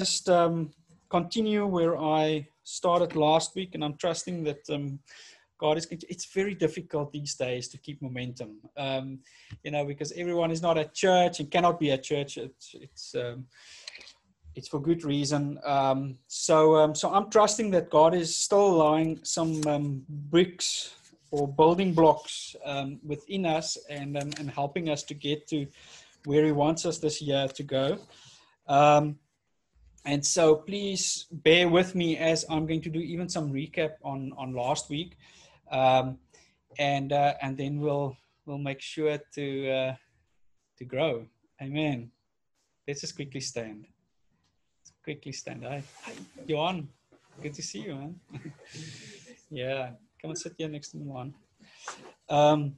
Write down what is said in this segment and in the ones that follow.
just um, continue where I started last week, and I'm trusting that um, God is. It's very difficult these days to keep momentum, um, you know, because everyone is not at church and cannot be at church. It's it's um, it's for good reason. Um, so um, so I'm trusting that God is still allowing some bricks or building blocks within us and and helping us to get to where He wants us this year to go. And so please bear with me as I'm going to do even some recap on on last week, um, and uh, and then we'll we'll make sure to uh, to grow. Amen. Let's just quickly stand. Let's quickly stand. Hi, hi, Johan. Good to see you, man. yeah, come and sit here next to me, Johan. Um,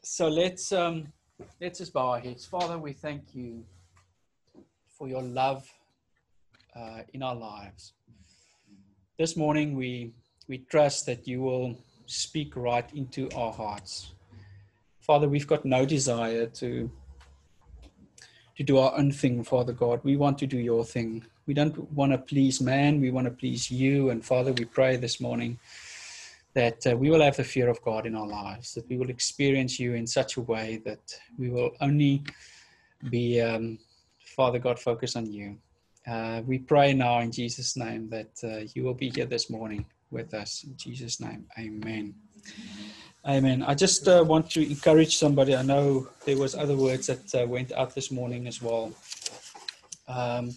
so let's um, let's just bow our heads. Father, we thank you for your love uh, in our lives. This morning, we, we trust that you will speak right into our hearts. Father, we've got no desire to, to do our own thing, Father God. We want to do your thing. We don't want to please man, we want to please you. And Father, we pray this morning that uh, we will have the fear of God in our lives, that we will experience you in such a way that we will only be, um, Father God, focused on you. Uh, we pray now in Jesus' name that uh, you will be here this morning with us. In Jesus' name, amen. Amen. I just uh, want to encourage somebody. I know there was other words that uh, went out this morning as well. Um,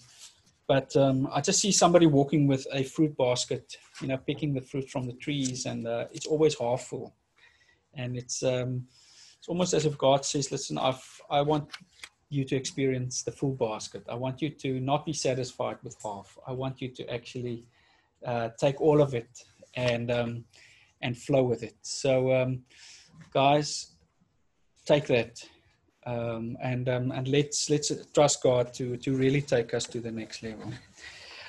but um, I just see somebody walking with a fruit basket, you know, picking the fruit from the trees, and uh, it's always half full. And it's um, it's almost as if God says, "Listen, I've I want you to experience the full basket. I want you to not be satisfied with half. I want you to actually uh, take all of it and um, and flow with it. So, um, guys, take that um, and um, and let's let's trust God to to really take us to the next level.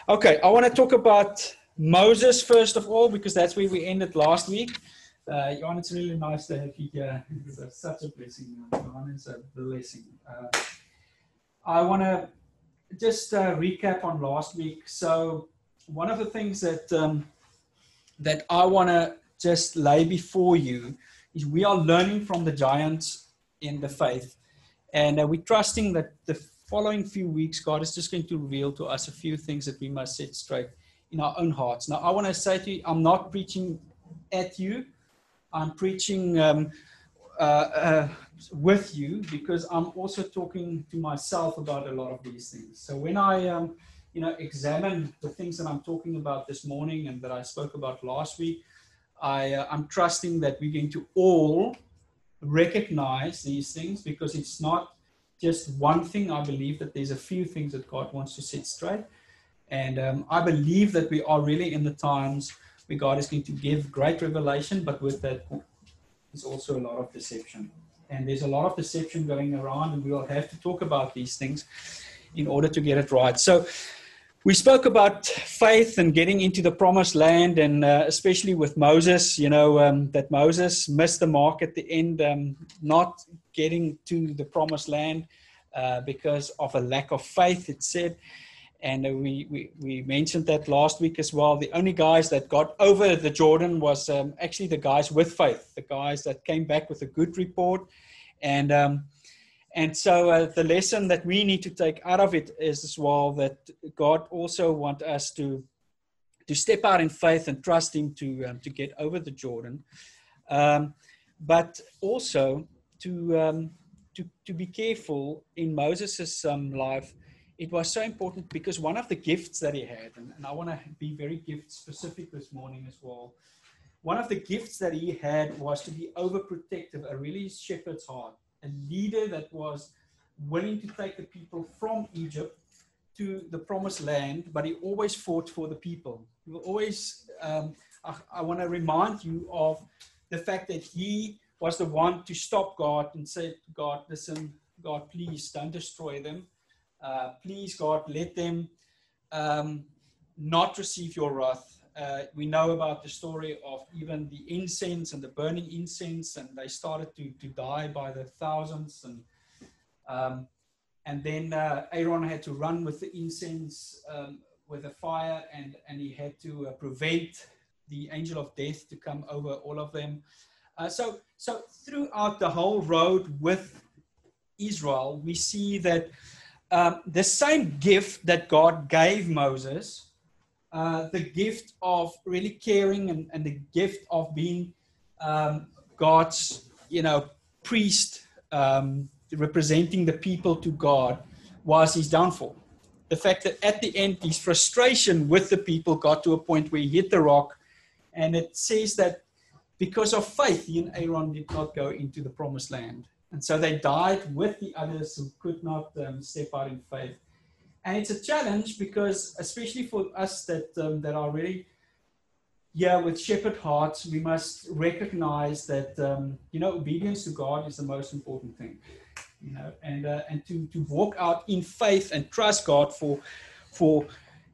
Okay, I want to talk about Moses first of all because that's where we ended last week. Uh, it's really nice to have you here. It's such a blessing. Jan is a blessing. Uh, I want to just uh, recap on last week. So, one of the things that um, that I want to just lay before you is we are learning from the giants in the faith, and uh, we're trusting that the following few weeks, God is just going to reveal to us a few things that we must set straight in our own hearts. Now, I want to say to you, I'm not preaching at you. I'm preaching um, uh, uh, with you because I'm also talking to myself about a lot of these things. So when I, um, you know, examine the things that I'm talking about this morning and that I spoke about last week, I, uh, I'm trusting that we're going to all recognize these things because it's not just one thing. I believe that there's a few things that God wants to set straight. And um, I believe that we are really in the times where God is going to give great revelation, but with that is also a lot of deception. And there's a lot of deception going around, and we will have to talk about these things in order to get it right. So, we spoke about faith and getting into the promised land, and uh, especially with Moses, you know, um, that Moses missed the mark at the end, um, not getting to the promised land uh, because of a lack of faith, it said and we, we, we mentioned that last week as well. The only guys that got over the Jordan was um, actually the guys with faith, the guys that came back with a good report, and um, and so uh, the lesson that we need to take out of it is as well that God also want us to to step out in faith and trust Him to um, to get over the Jordan, um, but also to um, to to be careful in Moses's um, life it was so important because one of the gifts that he had, and, and I want to be very gift specific this morning as well. One of the gifts that he had was to be overprotective, a really shepherd's heart, a leader that was willing to take the people from Egypt to the promised land, but he always fought for the people. He will always, um, I, I want to remind you of the fact that he was the one to stop God and say, God, listen, God, please don't destroy them uh, please, God, let them um, not receive your wrath. Uh, we know about the story of even the incense and the burning incense, and they started to, to die by the thousands. And um, and then uh, Aaron had to run with the incense um, with a fire, and and he had to uh, prevent the angel of death to come over all of them. Uh, so so throughout the whole road with Israel, we see that um, the same gift that God gave Moses, uh, the gift of really caring and, and the gift of being um, God's, you know, priest um, representing the people to God was his downfall. The fact that at the end, his frustration with the people got to a point where he hit the rock. And it says that because of faith, he and Aaron did not go into the promised land. And so they died with the others who could not um, step out in faith. And it's a challenge because, especially for us that, um, that are really yeah, with shepherd hearts, we must recognize that um, you know obedience to God is the most important thing you know, and uh, and to to walk out in faith and trust God for for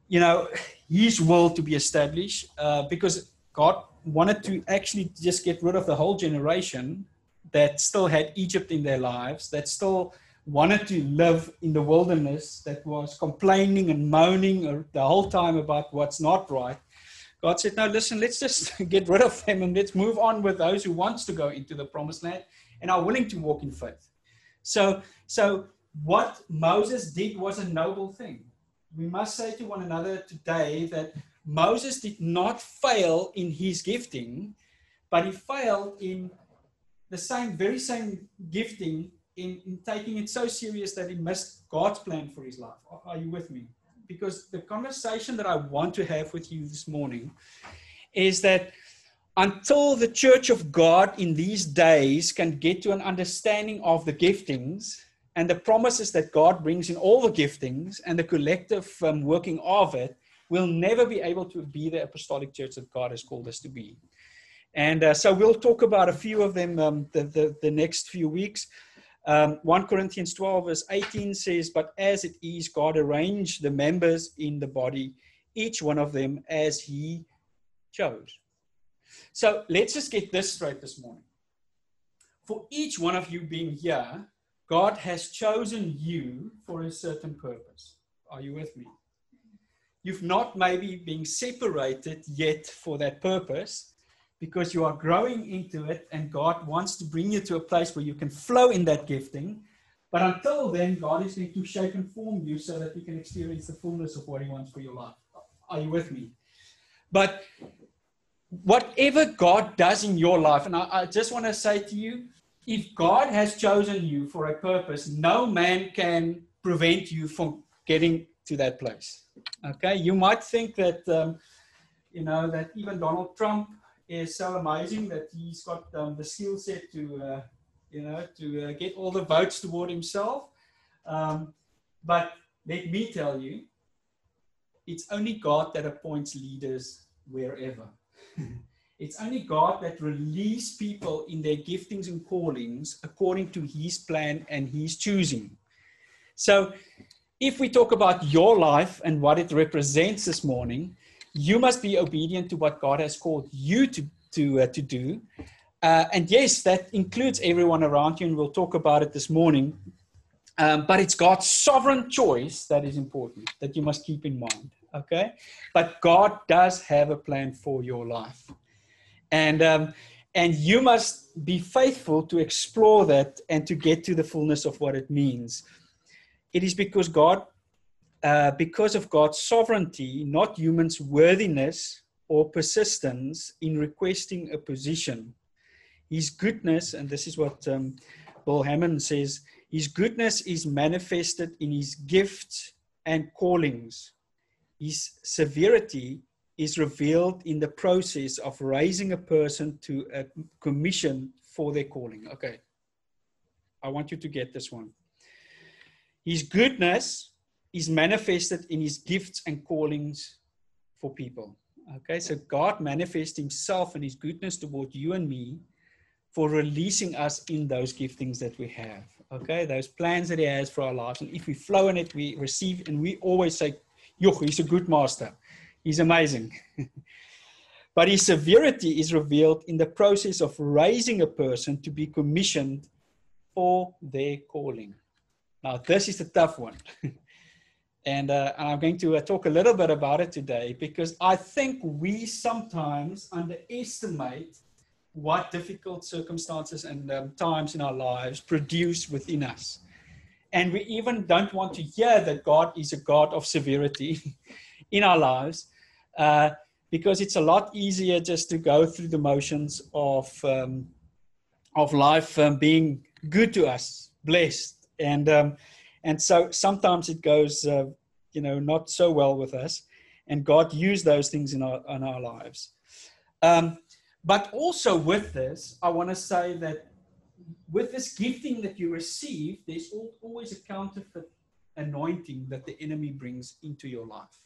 you know His will to be established, uh, because God wanted to actually just get rid of the whole generation that still had Egypt in their lives, that still wanted to live in the wilderness, that was complaining and moaning uh, the whole time about what's not right. God said, "No, listen. Let's just get rid of them and let's move on with those who wants to go into the promised land and are willing to walk in faith." So, so what Moses did was a noble thing. We must say to one another today that Moses did not fail in his gifting, but he failed in the same, very same gifting in, in taking it so serious that he missed God's plan for his life. Are, are you with me? Because the conversation that I want to have with you this morning is that until the church of God in these days can get to an understanding of the giftings and the promises that God brings in all the giftings and the collective um, working of it, we'll never be able to be the apostolic church that God has called us to be. And uh, so we'll talk about a few of them um, the, the, the, next few weeks. Um, 1 Corinthians 12, verse 18 says, But as it is, God arranged the members in the body, each one of them as he chose. So let's just get this straight this morning. For each one of you being here, God has chosen you for a certain purpose. Are you with me? You've not maybe been separated yet for that purpose because you are growing into it and God wants to bring you to a place where you can flow in that gifting. But until then, God is going to shape and form you so that you can experience the fullness of what He wants for your life. Are you with me? But whatever God does in your life, and I, I just want to say to you, if God has chosen you for a purpose, no man can prevent you from getting to that place. Okay, you might think that um, you know that even Donald Trump is so amazing that he's got um, the skill set to uh, you know to uh, get all the votes toward himself. Um, but let me tell you, it's only God that appoints leaders wherever. it's only God that release people in their giftings and callings according to his plan and his choosing. So if we talk about your life and what it represents this morning, you must be obedient to what God has called you to, to, uh, to do. Uh, and yes, that includes everyone around you, and we'll talk about it this morning. Um, but it's God's sovereign choice that is important, that you must keep in mind okay but god does have a plan for your life and um, and you must be faithful to explore that and to get to the fullness of what it means it is because god uh, because of god's sovereignty not humans worthiness or persistence in requesting a position his goodness and this is what um, bill hamon says his goodness is manifested in his gifts and callings his severity is revealed in the process of raising a person to a commission for their calling. Okay. I want you to get this one. His goodness is manifested in his gifts and callings for people. Okay, so God manifests himself and his goodness toward you and me for releasing us in those giftings that we have. Okay, those plans that he has for our lives. And if we flow in it, we receive, and we always say, Joch, he's a good master. He's amazing. but his severity is revealed in the process of raising a person to be commissioned for their calling. Now, this is the tough one. and, uh, and I'm going to uh, talk a little bit about it today because I think we sometimes underestimate what difficult circumstances and um, times in our lives produce within us. And we even don't want to hear that God is a God of severity in our lives uh, because it's a lot easier just to go through the motions of, um, of life um, being good to us, blessed. And, um, and so sometimes it goes, uh, you know, not so well with us. And God used those things in our, in our lives. Um, but also with this, I want to say that with this gifting that you receive, there's always a counterfeit anointing that the enemy brings into your life.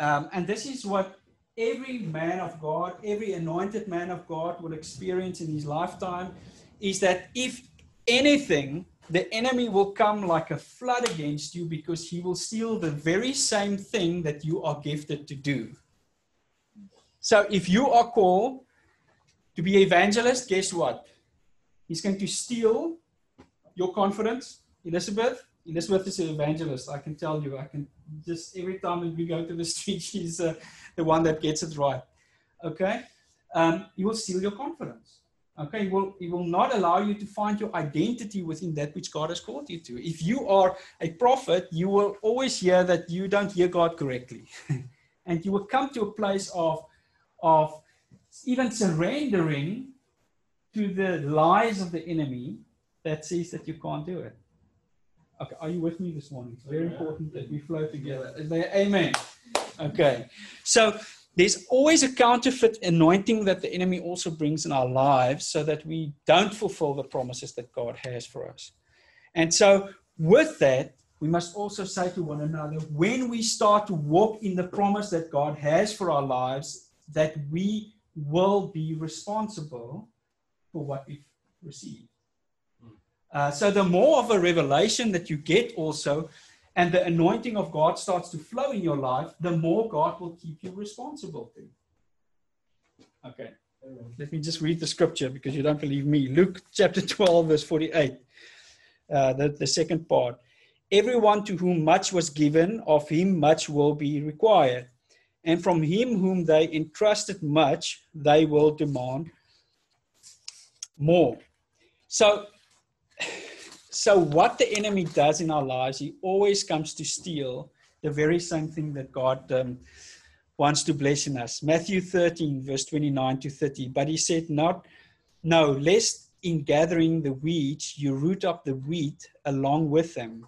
Um, and this is what every man of God, every anointed man of God will experience in his lifetime is that if anything, the enemy will come like a flood against you because he will steal the very same thing that you are gifted to do. So if you are called to be evangelist, guess what? He's going to steal your confidence. Elizabeth, Elizabeth is an evangelist. I can tell you. I can just every time we go to the street, she's uh, the one that gets it right. Okay, um, he will steal your confidence. Okay, will, he will not allow you to find your identity within that which God has called you to. If you are a prophet, you will always hear that you don't hear God correctly. and you will come to a place of of even surrendering to the lies of the enemy that says that you can't do it. Okay, are you with me this morning? It's very important that we flow together. Amen. Okay, so there's always a counterfeit anointing that the enemy also brings in our lives so that we don't fulfill the promises that God has for us. And so, with that, we must also say to one another when we start to walk in the promise that God has for our lives, that we will be responsible for what we've received. Uh, so the more of a revelation that you get also, and the anointing of God starts to flow in your life, the more God will keep you responsible to. Okay, let me just read the scripture because you don't believe me. Luke chapter 12, verse 48, uh, the, the second part. Everyone to whom much was given, of him much will be required and from him whom they entrusted much, they will demand more. So, so what the enemy does in our lives, he always comes to steal the very same thing that God um, wants to bless in us. Matthew 13, verse 29 to 30. But he said, Not, no, lest in gathering the weeds you root up the wheat along with them.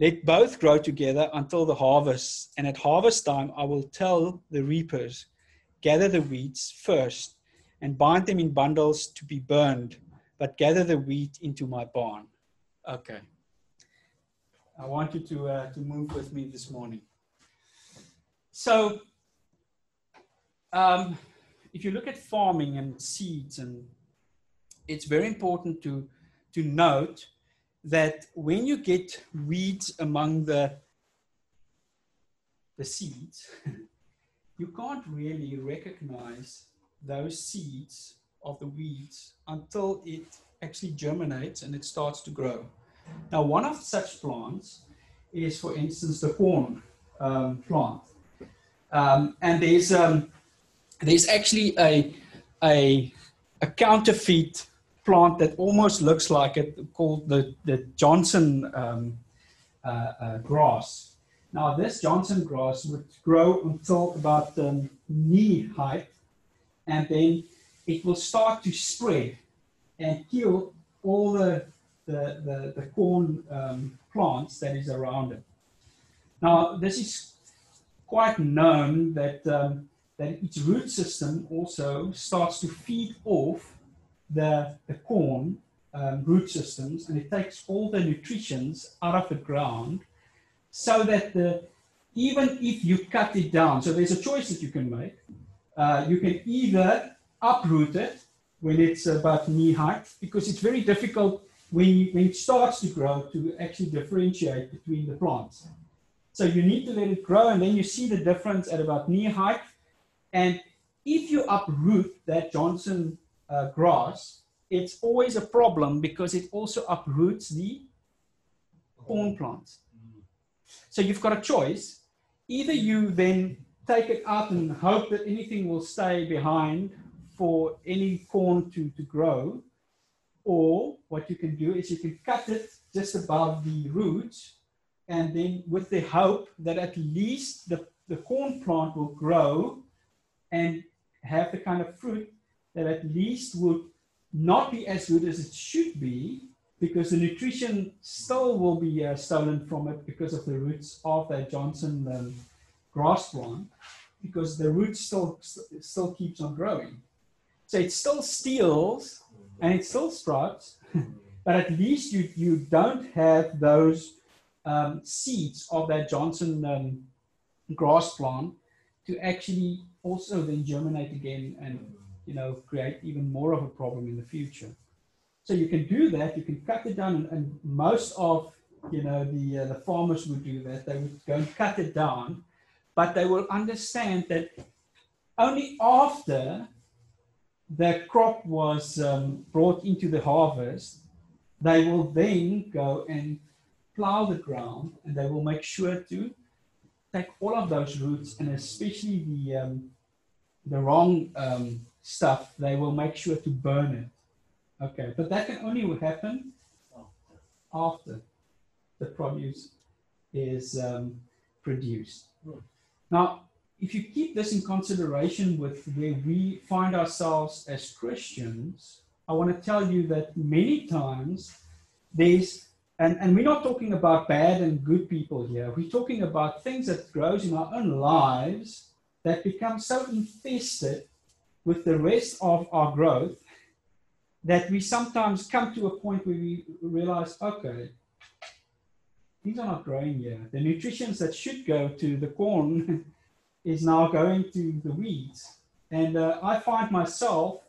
Let both grow together until the harvest, and at harvest time I will tell the reapers, gather the weeds first and bind them in bundles to be burned, but gather the wheat into my barn. Okay. I want you to, uh, to move with me this morning. So, um, if you look at farming and seeds, and it's very important to, to note that when you get weeds among the, the seeds, you can't really recognize those seeds of the weeds until it actually germinates and it starts to grow. Now, one of such plants is, for instance, the corn um, plant. Um, and there's, um, there's actually a, a, a counterfeit plant that almost looks like it called the, the Johnson um, uh, uh, grass. Now, this Johnson grass would grow until about um, knee height, and then it will start to spread and kill all the, the, the, the corn um, plants that is around it. Now, this is quite known that, um, that its root system also starts to feed off the, the corn um, root systems and it takes all the nutrients out of the ground so that the even if you cut it down, so there's a choice that you can make. Uh, you can either uproot it when it's about knee height, because it's very difficult when, when it starts to grow to actually differentiate between the plants. So you need to let it grow, and then you see the difference at about knee height. And if you uproot that Johnson uh, grass, it's always a problem because it also uproots the corn plants. So you've got a choice. Either you then take it out and hope that anything will stay behind for any corn to, to grow, or what you can do is you can cut it just above the roots, and then with the hope that at least the, the corn plant will grow and have the kind of fruit that at least would not be as good as it should be because the nutrition still will be uh, stolen from it because of the roots of that Johnson um, grass plant because the roots still still keeps on growing. So it still steals and it still sprouts, but at least you, you don't have those um, seeds of that Johnson um, grass plant to actually also then germinate again and you know create even more of a problem in the future. So you can do that. You can cut it down, and, and most of you know the uh, the farmers would do that. They would go and cut it down, but they will understand that only after the crop was um, brought into the harvest, they will then go and plow the ground, and they will make sure to take all of those roots, and especially the um, the wrong um, stuff, they will make sure to burn it Okay, but that can only happen after the produce is um, produced. Hmm. Now, if you keep this in consideration with where we find ourselves as Christians, I want to tell you that many times there's, and, and we're not talking about bad and good people here. We're talking about things that grows in our own lives that become so infested with the rest of our growth that we sometimes come to a point where we realize, okay, things are not growing here. The nutrients that should go to the corn is now going to the weeds. And uh, I find myself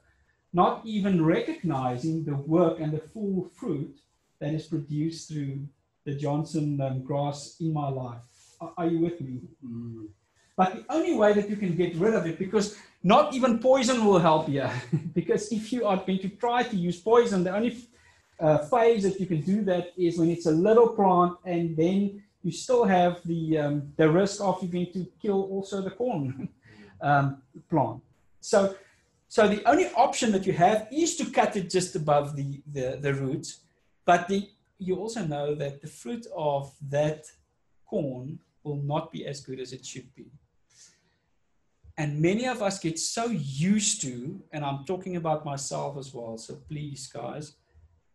not even recognizing the work and the full fruit that is produced through the Johnson um, grass in my life. Are, are you with me? Mm. But the only way that you can get rid of it, because not even poison will help you, because if you are going to try to use poison, the only uh, phase that you can do that is when it's a little plant, and then you still have the um, the risk of you going to kill also the corn um, plant. So, so the only option that you have is to cut it just above the the, the roots, but the you also know that the fruit of that corn will not be as good as it should be. And many of us get so used to, and I'm talking about myself as well, so please, guys.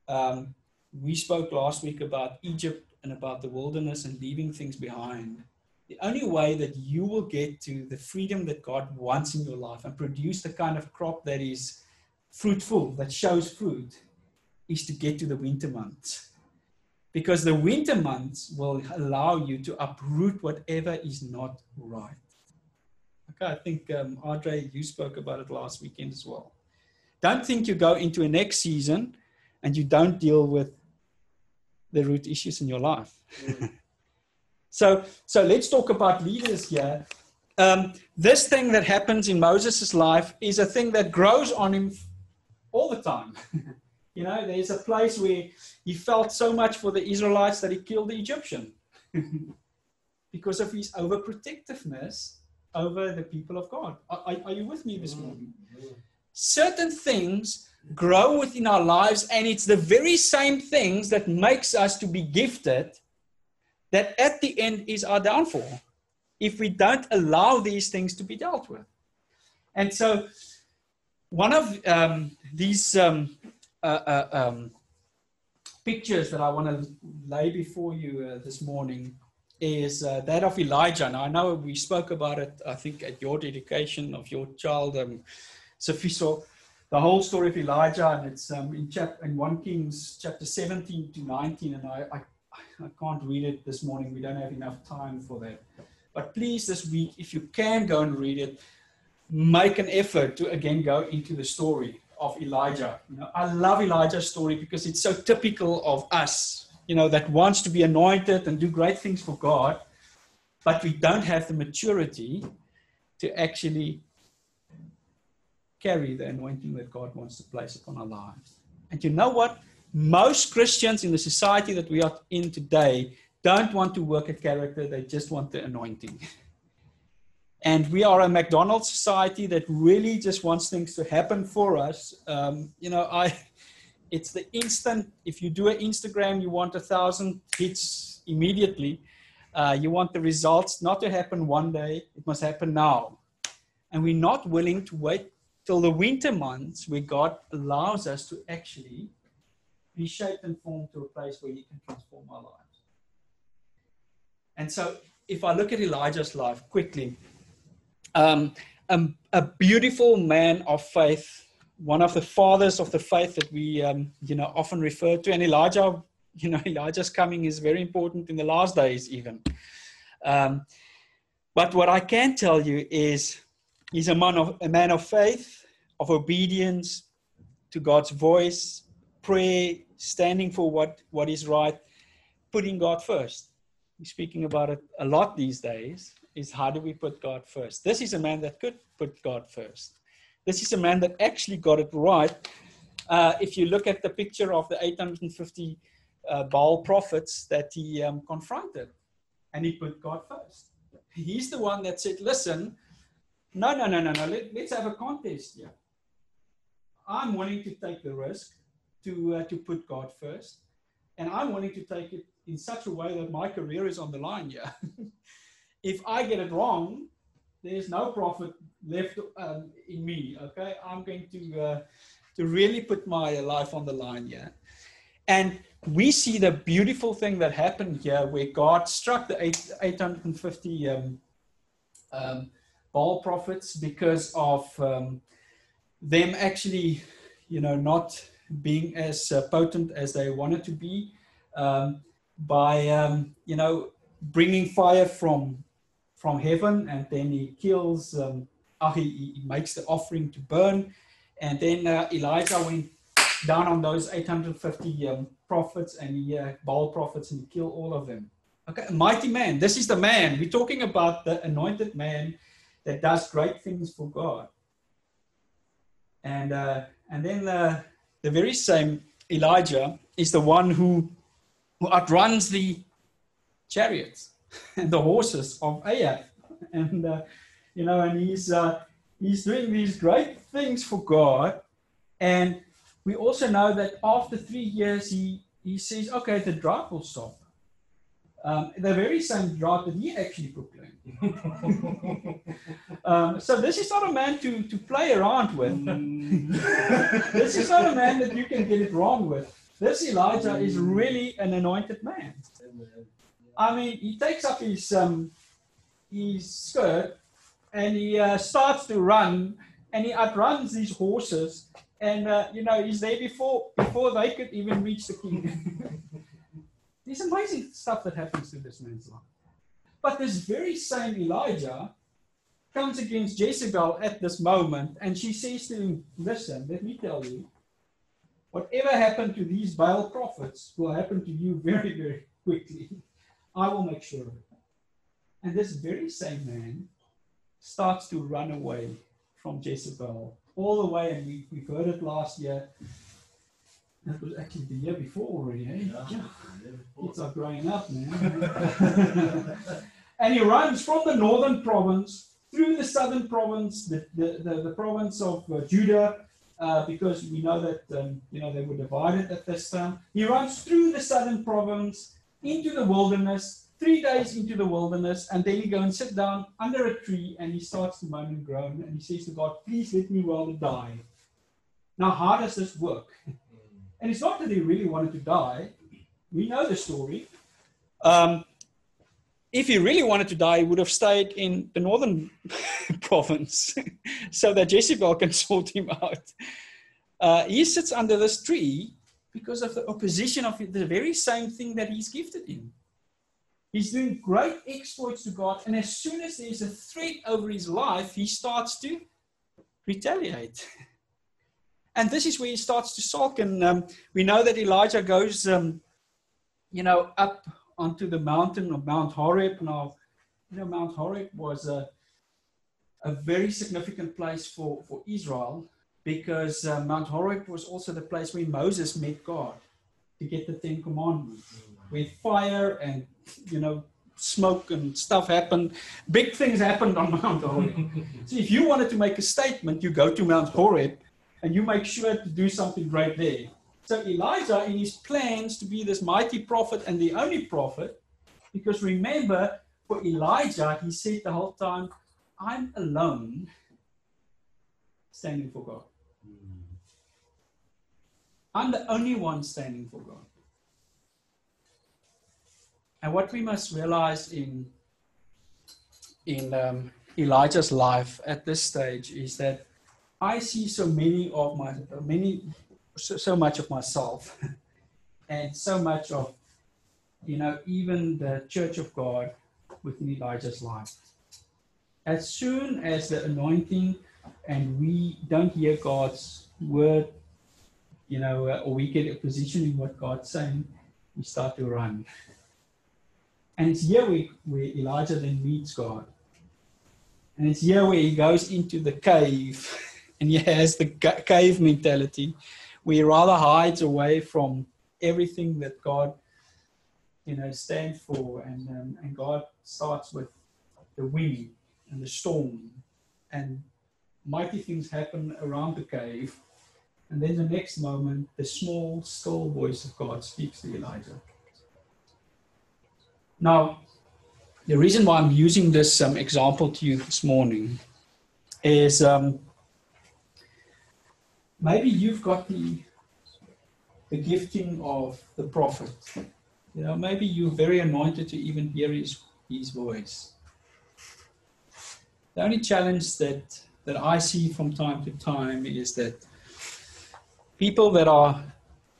Um, we spoke last week about Egypt and about the wilderness and leaving things behind. The only way that you will get to the freedom that God wants in your life and produce the kind of crop that is fruitful, that shows fruit, is to get to the winter months. Because the winter months will allow you to uproot whatever is not right. Okay, I think, um, Andre, you spoke about it last weekend as well. Don't think you go into a next season and you don't deal with the root issues in your life. Mm. so, so let's talk about leaders here. Um, this thing that happens in Moses' life is a thing that grows on him all the time. you know, there's a place where he felt so much for the Israelites that he killed the Egyptian because of his overprotectiveness over the people of God. Are, are you with me this morning? Certain things grow within our lives, and it's the very same things that makes us to be gifted that at the end is our downfall if we don't allow these things to be dealt with. And so, one of um, these um, uh, uh, um, pictures that I want to lay before you uh, this morning is uh, that of Elijah. Now, I know we spoke about it, I think, at your dedication of your child, um, Sophiso, the whole story of Elijah, and it's um, in, chap- in 1 Kings chapter 17 to 19, and I, I, I can't read it this morning. We don't have enough time for that. But please, this week, if you can go and read it, make an effort to again go into the story of Elijah. You know, I love Elijah's story because it's so typical of us you know, that wants to be anointed and do great things for God, but we don't have the maturity to actually carry the anointing that God wants to place upon our lives. And you know what? most Christians in the society that we are in today don't want to work at character, they just want the anointing. And we are a McDonald's society that really just wants things to happen for us. Um, you know, I it's the instant. If you do an Instagram, you want a thousand hits immediately. Uh, you want the results not to happen one day; it must happen now. And we're not willing to wait till the winter months, where God allows us to actually be shaped and formed to a place where He can transform our lives. And so, if I look at Elijah's life quickly, um, a, beautiful man of faith, one of the fathers of the faith that we, um, you know, often refer to. And Elijah, you know, Elijah's coming is very important in the last days, even. Um, but what I can tell you is, he's a man of a man of faith, of obedience to God's voice, prayer, standing for what what is right, putting God first. We're speaking about it a lot these days is how do we put God first? This is a man that could put God first. This is a man that actually got it right. Uh, if you look at the picture of the 850 uh, Baal prophets that he um, confronted, and he put God first. He's the one that said, Listen, no, no, no, no, no, Let, us have a contest here. I'm wanting to take the risk to, uh, to put God first, and I'm wanting to take it in such a way that my career is on the line here. if I get it wrong, there's no prophet left um, in me. Okay, I'm going to uh, to really put my life on the line here, and we see the beautiful thing that happened here, where God struck the eight, 850 um, um, Baal prophets because of um, them actually, you know, not being as uh, potent as they wanted to be um, by um, you know bringing fire from from heaven, and then he kills. Um, uh, he, he, makes the offering to burn, and then uh, Elijah went down on those 850 um, prophets and he uh, Baal prophets and he killed all of them. Okay, mighty man. This is the man. We're talking about the anointed man that does great things for God. And uh, and then the the very same Elijah is the one who who outruns the chariots and the horses of Ahab, and uh, you know, and he's uh, he's doing these great things for God, and we also know that after three years, he he says, okay, the drought will stop. Um, the very same drought that he actually proclaimed. um, so this is not a man to, to play around with. this is not a man that you can get it wrong with. This Elijah is really an anointed man. I mean, he takes up his um, his skirt and he uh, starts to run, and he outruns these horses, and uh, you know he's there before before they could even reach the king. There's amazing stuff that happens to this man's life. But this very same Elijah comes against Jezebel at this moment, and she says to him, Listen, let me tell you, whatever happened to these Baal prophets will happen to you very, very quickly. I will make sure of it. And this very same man starts to run away from Jezebel all the way, and we, we've heard it last year. That was actually the year before already, eh? Yeah. yeah. Kids are growing up, man. and he runs from the northern province through the southern province, the, the, the, the province of uh, Judah, uh, because we know that um, you know they were divided at this time. He runs through the southern province into the wilderness, three days into the wilderness, and then he goes and sits down under a tree and he starts to moan and groan and he says to God, Please let me rather die. Now, how does this work? And it's not that he really wanted to die. We know the story. Um, if he really wanted to die, he would have stayed in the northern province so that Jezebel can sort him out. Uh, he sits under this tree because of the opposition of the very same thing that he's gifted in. He's doing great exploits to God, and as soon as there's a threat over his life, he starts to retaliate. And this is where he starts to sulk. And um, we know that Elijah goes, um, you know, up onto the mountain of Mount Horeb. Now, you know, Mount Horeb was a, a very significant place for, for Israel because uh, Mount Horeb was also the place where Moses met God. to get the Ten Commandments, where fire and you know smoke and stuff happened. Big things happened on Mount Horeb. so if you wanted to make a statement, you go to Mount Horeb and you make sure to do something right there. So Elijah, in his plans to be this mighty prophet and the only prophet, because remember, for Elijah, he said the whole time, I'm alone standing for God. I'm the only one standing for God. And what we must realize in in um, Elijah's life at this stage is that I see so many of my many so, so much of myself and so much of you know even the church of God within Elijah's life. As soon as the anointing and we don't hear God's word, you know, uh, or we get a position in what God's saying, we start to run. And it's here we, where Elijah then meets God. And it's here where he goes into the cave and he has the cave mentality he rather hides away from everything that God, you know, stands for. And, um, and God starts with the wind and the storm and mighty things happen around the cave. And then the next moment, the small, still voice of God speaks to Elijah. Now, the reason why I'm using this um, example to you this morning is um, maybe you've got the the gifting of the prophet. You know, maybe you're very anointed to even hear his his voice. The only challenge that that I see from time to time is that people that are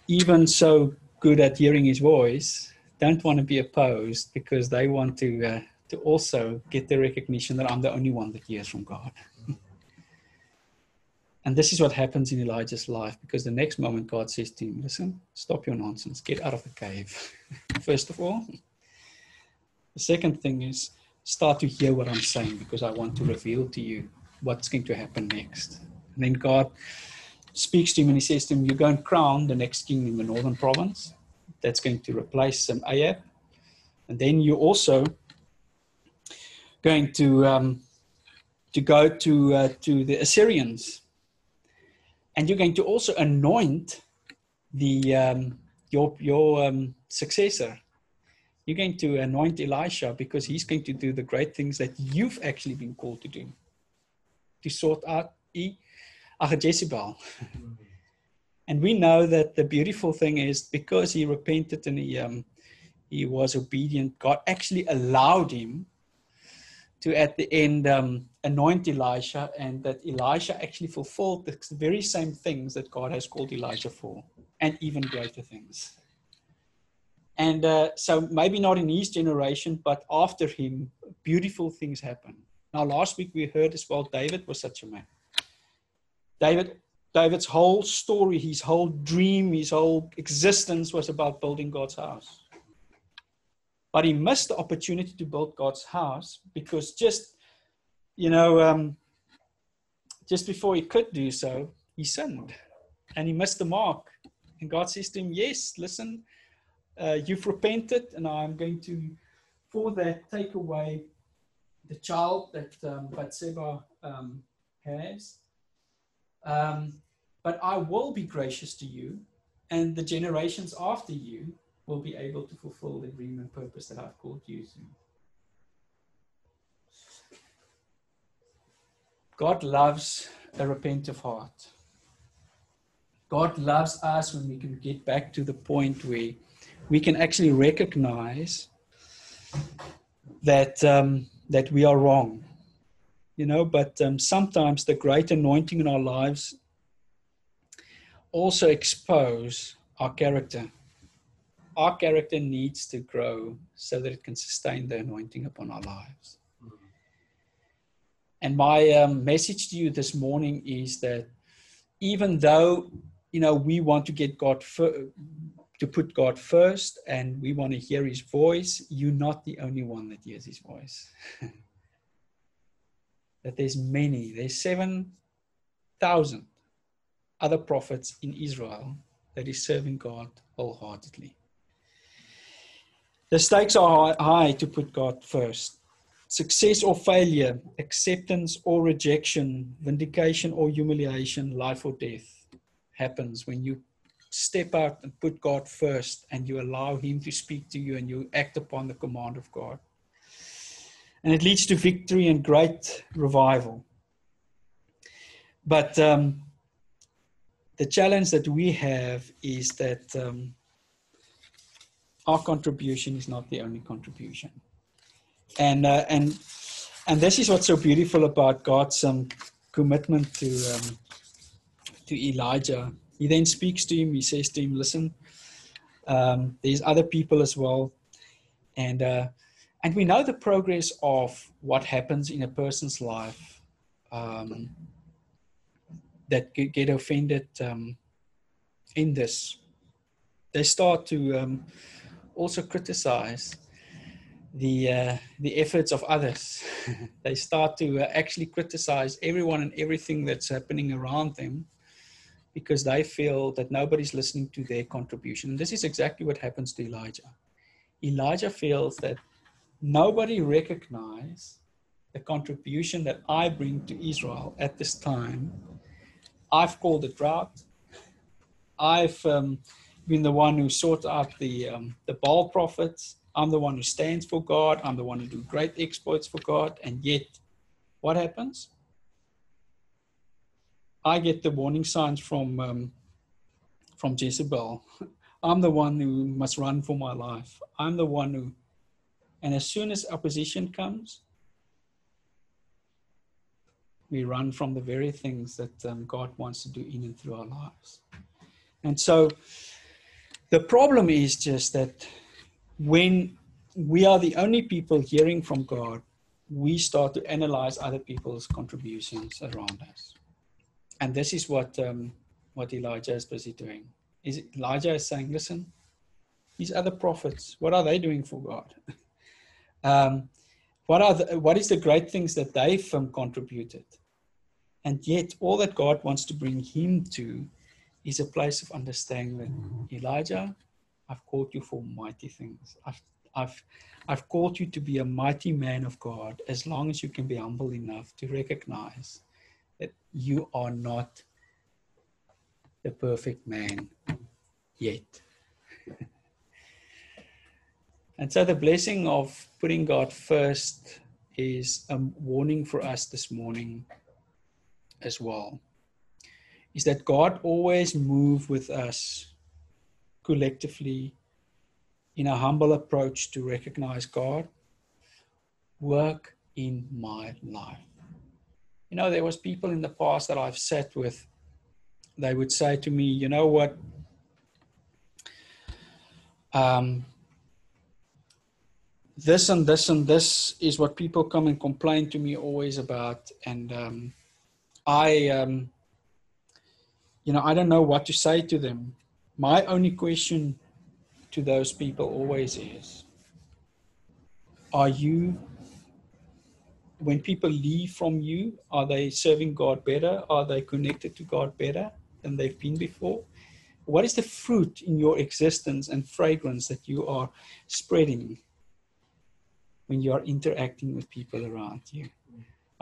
even so good at hearing his voice don't want to be opposed because they want to uh, to also get the recognition that I'm the only one that hears from God. And this is what happens in Elijah's life because the next moment God says to him, "Listen, stop your nonsense. Get out of the cave." First of all, the second thing is start to hear what I'm saying because I want to reveal to you what's going to happen next. And then God speaks to him and he says to him, "You're going to crown the next king in the northern province." that's going to replace some Ahab. And then you're also going to um, to go to uh, to the Assyrians, and you're going to also anoint the um, your your um, successor. You're going to anoint Elisha because he's going to do the great things that you've actually been called to do, to sort out E. Jezebel. And we know that the beautiful thing is because he repented and he, um, he was obedient, God actually allowed him to, at the end, um, anoint Elisha, and that Elisha actually fulfilled the very same things that God has called Elijah for, and even greater things. And uh, so, maybe not in his generation, but after him, beautiful things happen. Now, last week we heard as well, David was such a man. David David's whole story, his whole dream, his whole existence was about building God's house. But he missed the opportunity to build God's house because just, you know, um, just before he could do so, he sinned and he missed the mark. And God says to him, Yes, listen, uh, you've repented, and I'm going to, for that, take away the child that um, Bathsheba um, has um, but I will be gracious to you, and the generations after you will be able to fulfill the and purpose that I've called you to. God loves a repentant heart. God loves us when we can get back to the point where we can actually recognize that um, that we are wrong you know but um, sometimes the great anointing in our lives also expose our character our character needs to grow so that it can sustain the anointing upon our lives and my um, message to you this morning is that even though you know we want to get god fir- to put god first and we want to hear his voice you're not the only one that hears his voice that there's many, there's 7,000 other prophets in Israel that is serving God wholeheartedly. The stakes are high to put God first. Success or failure, acceptance or rejection, vindication or humiliation, life or death happens when you step out and put God first and you allow Him to speak to you and you act upon the command of God. And it leads to victory and great revival. But um, the challenge that we have is that um, our contribution is not the only contribution. And, uh, and, and this is what's so beautiful about God's um, commitment to, um, to Elijah. He then speaks to him, he says to him, Listen, um, there's other people as well. And, uh, and we know the progress of what happens in a person's life um, that get offended um, in this. They start to um, also criticize the uh, the efforts of others. they start to uh, actually criticize everyone and everything that's happening around them because they feel that nobody's listening to their contribution. And this is exactly what happens to Elijah. Elijah feels that nobody recognizes the contribution that I bring to Israel at this time. I've called it drought. I've um, been the one who sought out the um, the Baal prophets. I'm the one who stands for God. I'm the one who do great exploits for God. And yet, what happens? I get the warning signs from um, from Jezebel. I'm the one who must run for my life. I'm the one who, and as soon as opposition comes, we run from the very things that um, God wants to do in and through our lives. And so, the problem is just that when we are the only people hearing from God, we start to analyze other people's contributions around us. And this is what, um, what Elijah is busy doing. Is Elijah is saying, listen, these other prophets, what are they doing for God? um, what, are the, what is the great things that they've um, contributed? And yet, all that God wants to bring him to is a place of understanding that mm-hmm. Elijah, I've called you for mighty things. I've, I've, I've called you to be a mighty man of God as long as you can be humble enough to recognize that you are not the perfect man yet. and so the blessing of putting God first is a warning for us this morning as well is that God always move with us collectively in a humble approach to recognize God work in my life. You know, there was people in the past that I've sat with, they would say to me, you know what? Um, this and this and this is what people come and complain to me always about. And um, I, um, you know, I don't know what to say to them. My only question to those people always is Are you, when people leave from you, are they serving God better? Are they connected to God better than they've been before? What is the fruit in your existence and fragrance that you are spreading when you are interacting with people around you?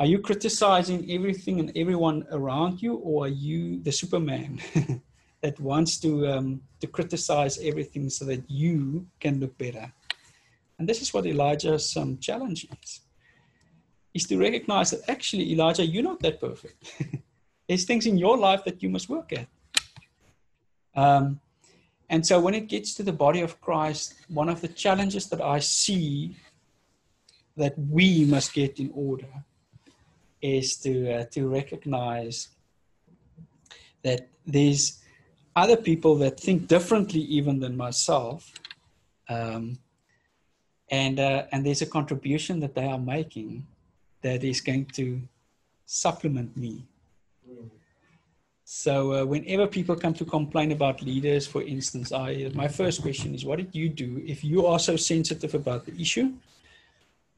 Are you criticizing everything and everyone around you, or are you the Superman that wants to um, to criticize everything so that you can look better? And this is what Elijah's um, challenge is: is to recognize that actually, Elijah, you're not that perfect. There's things in your life that you must work at. Um, and so, when it gets to the body of Christ, one of the challenges that I see that we must get in order is to uh, to recognize that there's other people that think differently even than myself um, and uh, and there's a contribution that they are making that is going to supplement me. So uh, whenever people come to complain about leaders for instance i my first question is what did you do if you are so sensitive about the issue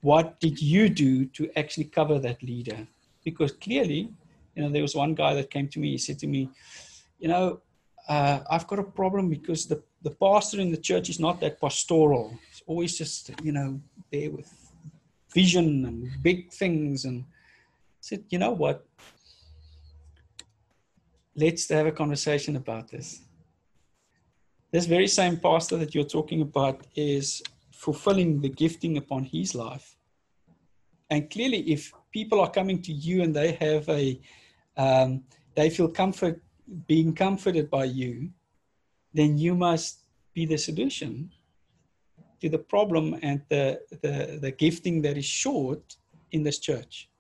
what did you do to actually cover that leader? Because clearly, you know, there was one guy that came to me, he said to me, you know, uh, I've got a problem because the, the pastor in the church is not that pastoral. It's always just, you know, there with vision and big things. And I said, you know what? Let's have a conversation about this. This very same pastor that you're talking about is fulfilling the gifting upon his life. And clearly, if people are coming to you and they have a, um, they feel comfort being comforted by you, then you must be the solution to the problem and the, the, the gifting that is short in this church.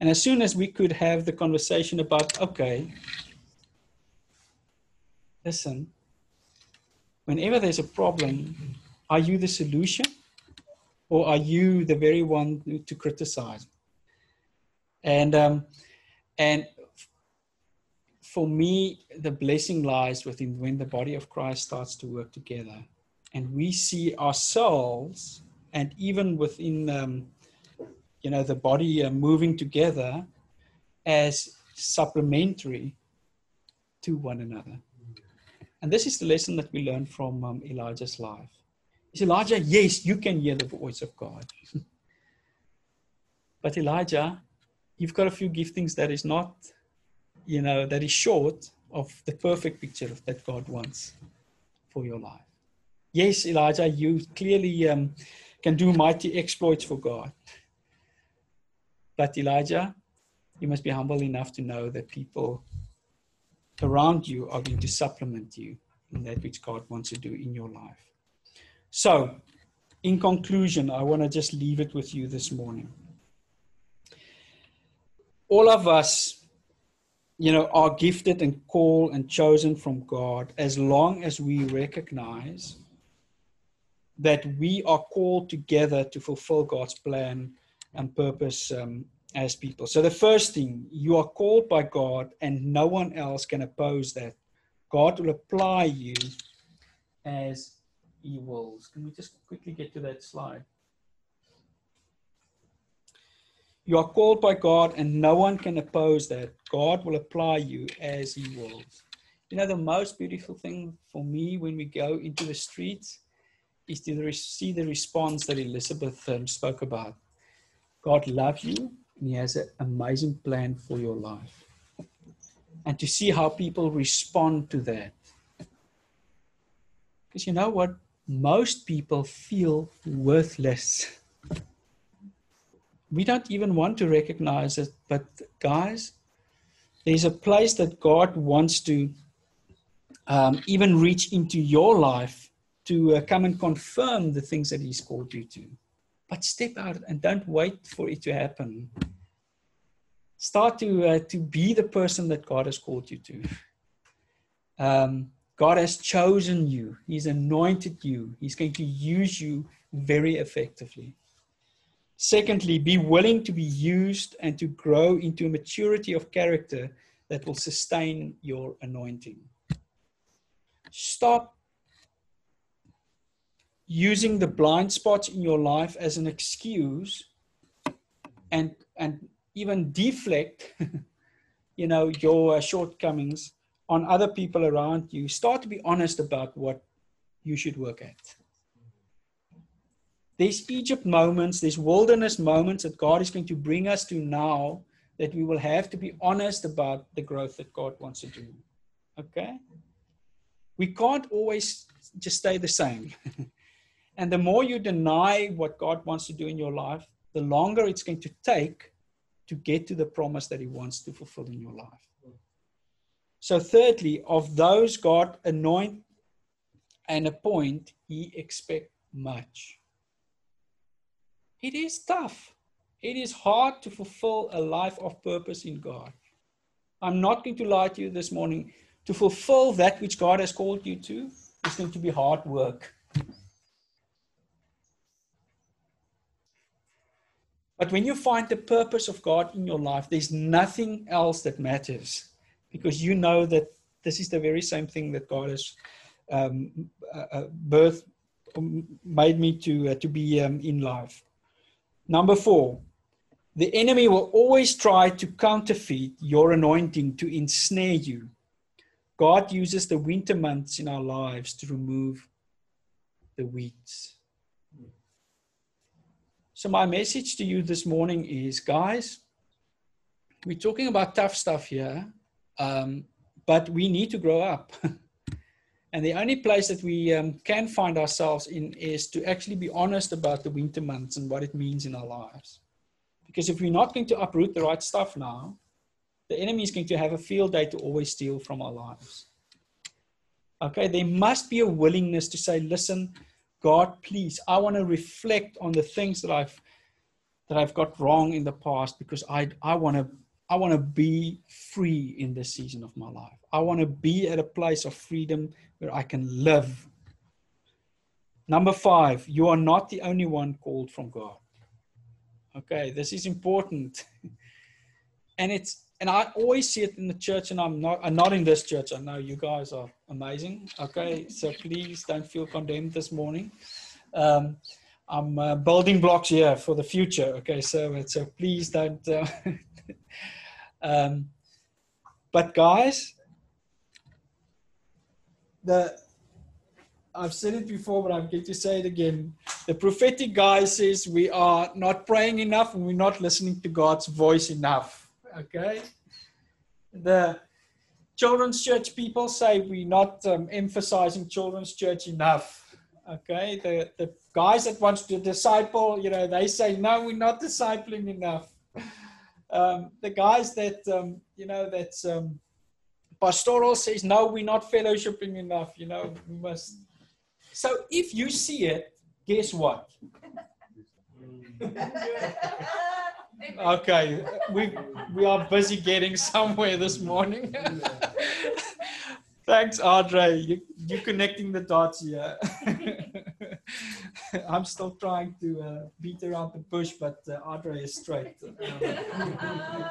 And as soon as we could have the conversation about, okay, listen, whenever there's a problem, are you the solution or are you the very one to criticize? And, um, and for me, the blessing lies within when the body of Christ starts to work together and we see ourselves and even within, um, you know, the body uh, moving together as supplementary to one another. And this is the lesson that we learn from um, Elijah's life. Is Elijah, yes, you can hear the voice of God. but Elijah, you've got a few giftings that is not you know, that is short of the perfect picture that God wants for your life. Yes, Elijah, you clearly um, can do mighty exploits for God. But Elijah, you must be humble enough to know that people around you are going to supplement you in that which God wants to do in your life. So, in conclusion, I want to just leave it with you this morning. All of us you know, are gifted and called and chosen from God as long as we recognize that we are called together to fulfill God's plan and purpose um, as people. So, the first thing, you are called by God, and no one else can oppose that. God will apply you as He wills. Can we just quickly get to that slide? You are called by God, and no one can oppose that. God will apply you as He wills. You know, the most beautiful thing for me when we go into the streets is to see the response that Elizabeth um, spoke about. God loves you, and He has an amazing plan for your life. And to see how people respond to that. Because you know what? Most people feel worthless we don't even want to recognize it. But guys, there's a place that God wants to um, even reach into your life to uh, come and confirm the things that He's called you to. But step out and don't wait for it to happen. Start to uh, to be the person that God has called you to. Um, God has chosen you. He's anointed you. He's going to use you very effectively. Secondly, be willing to be used and to grow into a maturity of character that will sustain your anointing. Stop using the blind spots in your life as an excuse and and even deflect you know your uh, shortcomings on other people around you start to be honest about what you should work at there's Egypt moments, there's wilderness moments that God is going to bring us to now that we will have to be honest about the growth that God wants to do. Okay? We can't always just stay the same. and the more you deny what God wants to do in your life, the longer it's going to take to get to the promise that He wants to fulfill in your life. So, thirdly, of those God anoint and appoint, He expect much. It is tough. It is hard to fulfill a life of purpose in God. I'm not going to lie to you this morning. To fulfill that which God has called you to is going to be hard work. But when you find the purpose of God in your life, there's nothing else that matters because you know that this is the very same thing that God has um, uh, uh birth um, made me to uh, to be um, in life. Number four, the enemy will always try to counterfeit your anointing to ensnare you. God uses the winter months in our lives to remove the weeds. So, my message to you this morning is guys, we're talking about tough stuff here, um, but we need to grow up. and the only place that we um, can find ourselves in is to actually be honest about the winter months and what it means in our lives. Because if we're not going to uproot the right stuff now, the enemy is going to have a field day to always steal from our lives. Okay, there must be a willingness to say, listen, God, please, I want to reflect on the things that I've that I've got wrong in the past because I I want to I want to be free in this season of my life. I want to be at a place of freedom where I can live. Number five, you are not the only one called from God. Okay, this is important. and it's and I always see it in the church, and I'm not I'm not in this church. I know you guys are amazing. Okay, so please don't feel condemned this morning. Um, I'm uh, building blocks here for the future. Okay, so so please don't. Uh, um, but guys, the I've said it before, but I'm going to say it again. The prophetic guy says we are not praying enough and we're not listening to God's voice enough okay? The children's church people say we're not um, emphasizing children's church enough, okay? The, the guys that wants to disciple, you know, they say, no, we're not discipling enough. Um, the guys that, um, you know, that's um, pastoral says, no, we're not fellowshipping enough, you know, we must. So if you see it, guess what? Okay, we we are busy getting somewhere this morning. Thanks, Andre. You, you're connecting the dots here. I'm still trying to uh, beat around the bush, but uh, Audrey is straight. If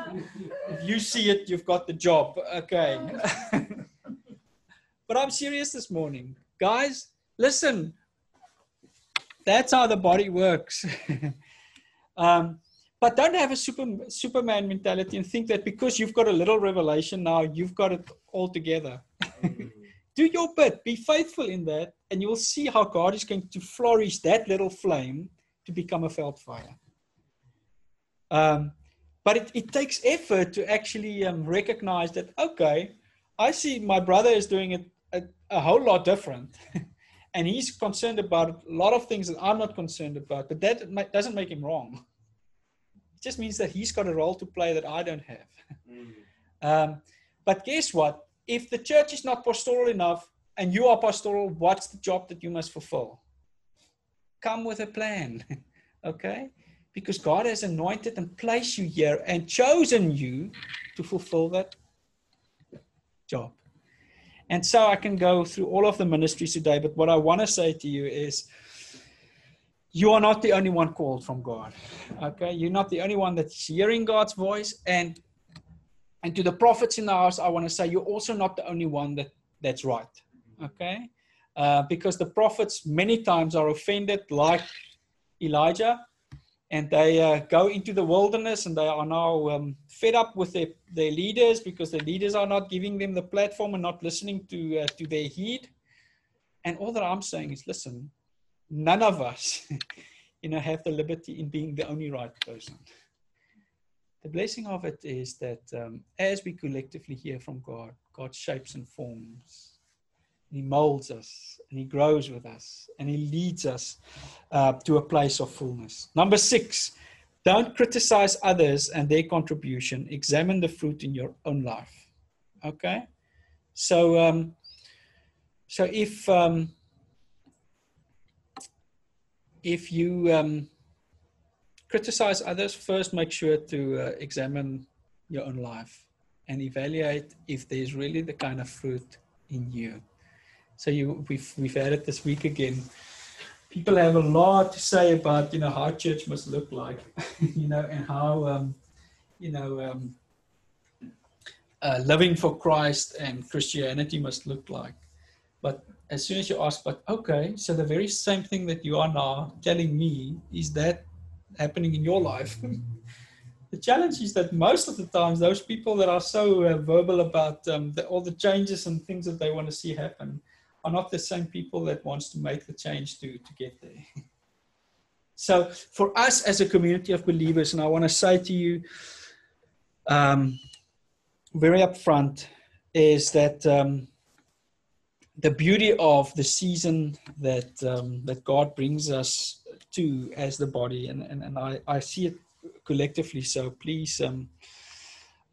you see it, you've got the job. Okay. but I'm serious this morning. Guys, listen. That's how the body works. um, but don't have a super, Superman mentality and think that because you've got a little revelation now, you've got it all together. Do your bit, be faithful in that, and you will see how God is going to flourish that little flame to become a felt fire. Um, but it, it, takes effort to actually um, recognize that, okay, I see my brother is doing it a, a whole lot different. and he's concerned about a lot of things that I'm not concerned about, but that doesn't make him wrong It just means that he's got a role to play that I don't have. Mm. Um, but guess what? If the church is not pastoral enough and you are pastoral, what's the job that you must fulfill? Come with a plan, okay? Because God has anointed and placed you here and chosen you to fulfill that job. And so I can go through all of the ministries today, but what I want to say to you is you are not the only one called from God. Okay, you're not the only one that's hearing God's voice. And and to the prophets in the house, I want to say you're also not the only one that that's right. Okay, uh, because the prophets many times are offended, like Elijah, and they uh, go into the wilderness and they are now um, fed up with their, their leaders because the leaders are not giving them the platform and not listening to uh, to their heed. And all that I'm saying is, listen, none of us, you know, have the liberty in being the only right person. The blessing of it is that um, as we collectively hear from God, God shapes and forms. And he molds us and he grows with us and he leads us uh, to a place of fullness. Number six, don't criticize others and their contribution. Examine the fruit in your own life. Okay? So, um, so if um, if you um, criticize others, first make sure to uh, examine your own life and evaluate if there's really the kind of fruit in you. So you, we've we've had it this week again. People have a lot to say about you know how church must look like, you know, and how um, you know um, uh, living for Christ and Christianity must look like. But as soon as you ask, but okay, so the very same thing that you are now telling me, is that happening in your life? the challenge is that most of the times those people that are so uh, verbal about um, the, all the changes and things that they want to see happen are not the same people that wants to make the change to, to get there. so for us as a community of believers, and I want to say to you um, very upfront, is that um, the beauty of the season that um, that God brings us to as the body, and, and, and I, I see it collectively. So please um,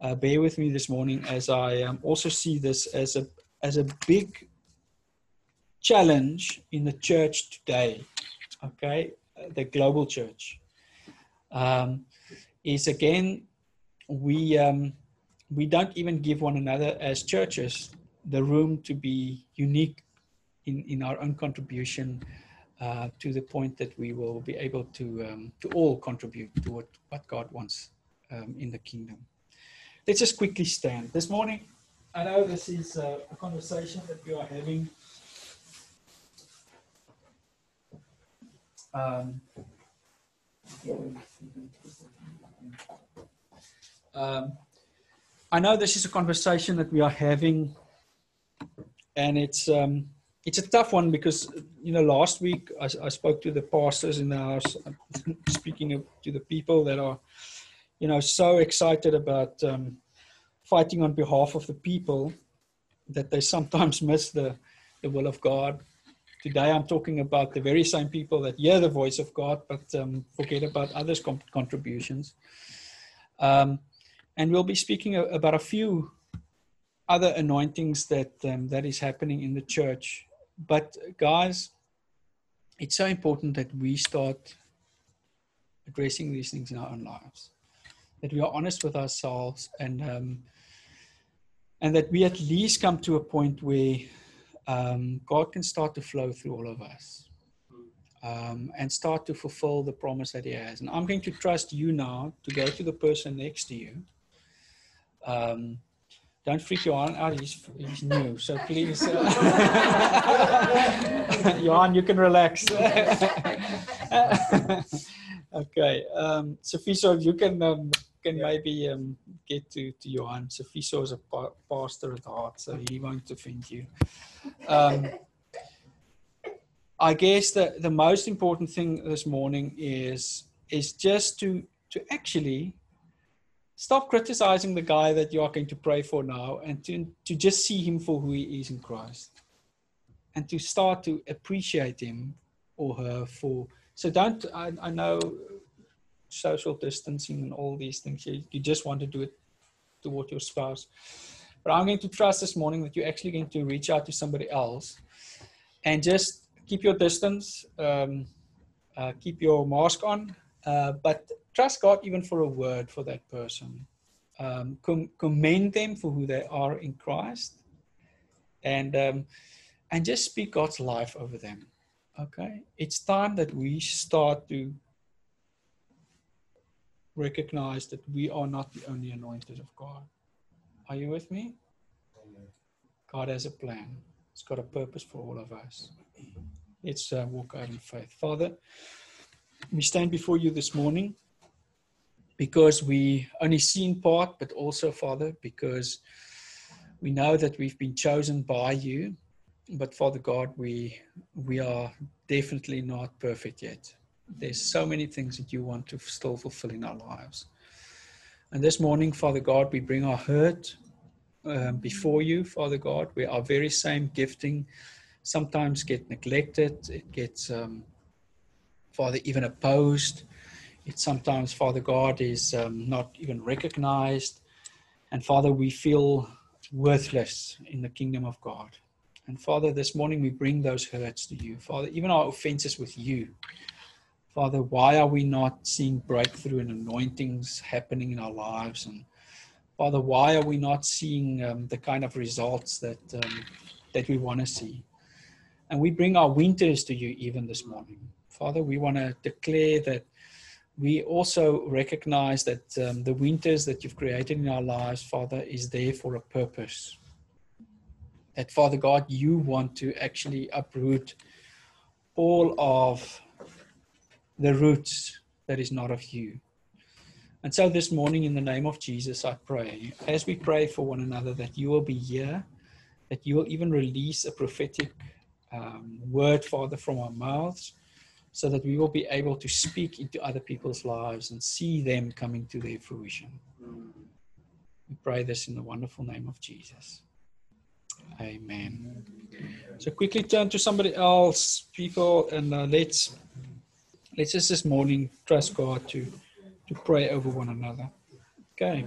uh, bear with me this morning as I um, also see this as a as a big challenge in the church today. Okay, the global church um, is again we um, we don't even give one another as churches the room to be unique in, in our own contribution uh, to the point that we will be able to um, to all contribute to what, what God wants um, in the kingdom. Let's just quickly stand. This morning, I know this is a, a conversation that we are having. Um, um, I know this is a conversation that we are having, and it's um, it's a tough one because you know last week I, I spoke to the pastors in the house, speaking of, to the people that are you know so excited about um, fighting on behalf of the people that they sometimes miss the the will of God. Today I'm talking about the very same people that hear the voice of God but um, forget about others' contributions. Um, and we'll be speaking about a few other anointings that um, that is happening in the church but guys, it's so important that we start addressing these things in our own lives, that we are honest with ourselves, and um, and that we at least come to a point where um, God can start to flow through all of us. Um, and start to fulfill the promise that He has. And I'm going to trust you now to go to the person next to you um, don't freak Johan out. He's, he's new. So please, uh, Johan, you can relax. okay. Um, Sofiso, you can um, can yeah. maybe um, get to, to Johan. Sofiso is a pa- pastor at heart, so he won't offend you. Um, I guess the, the most important thing this morning is is just to to actually stop criticizing the guy that you are going to pray for now and to, to just see him for who he is in Christ and to start to appreciate him or her for. So don't, I, I know social distancing and all these things, you, you just want to do it toward your spouse. But I'm going to trust this morning that you're actually going to reach out to somebody else and just keep your distance, um, uh, keep your mask on, uh, but trust God even for a word for that person. Um, com- commend them for who they are in Christ, and um, and just speak God's life over them. Okay, it's time that we start to recognize that we are not the only anointed of God. Are you with me? God has a plan. It's got a purpose for all of us. Let's uh, walk out in faith. Father, we stand before you this morning because we only see in part, but also, Father, because we know that we've been chosen by you. But Father God, we we are definitely not perfect yet. There's so many things that you want to still fulfill in our lives. And this morning, Father God, we bring our hurt um, before you, Father God, where our very same gifting sometimes get neglected. It gets, um, Father, even opposed. It sometimes, Father God, is um, not even recognized. And Father, we feel worthless in the kingdom of God. And Father, this morning we bring those hurts to you. Father, even our offenses with you. Father, why are we not seeing breakthrough and anointings happening in our lives? And Father, why are we not seeing um, the kind of results that um, that we want to see? And we bring our winters to you even this morning. Father, we want to declare that we also recognize that um, the winters that you've created in our lives, Father, is there for a purpose. That, Father God, you want to actually uproot all of the roots that is not of you. And so this morning, in the name of Jesus, I pray, as we pray for one another, that you will be here, that you will even release a prophetic um, word, Father, from our mouths, so that we will be able to speak into other people's lives and see them coming to their fruition. We pray this in the wonderful name of Jesus. Amen. So quickly turn to somebody else, people, and uh, let's let's just this morning trust God to to pray over one another. Okay.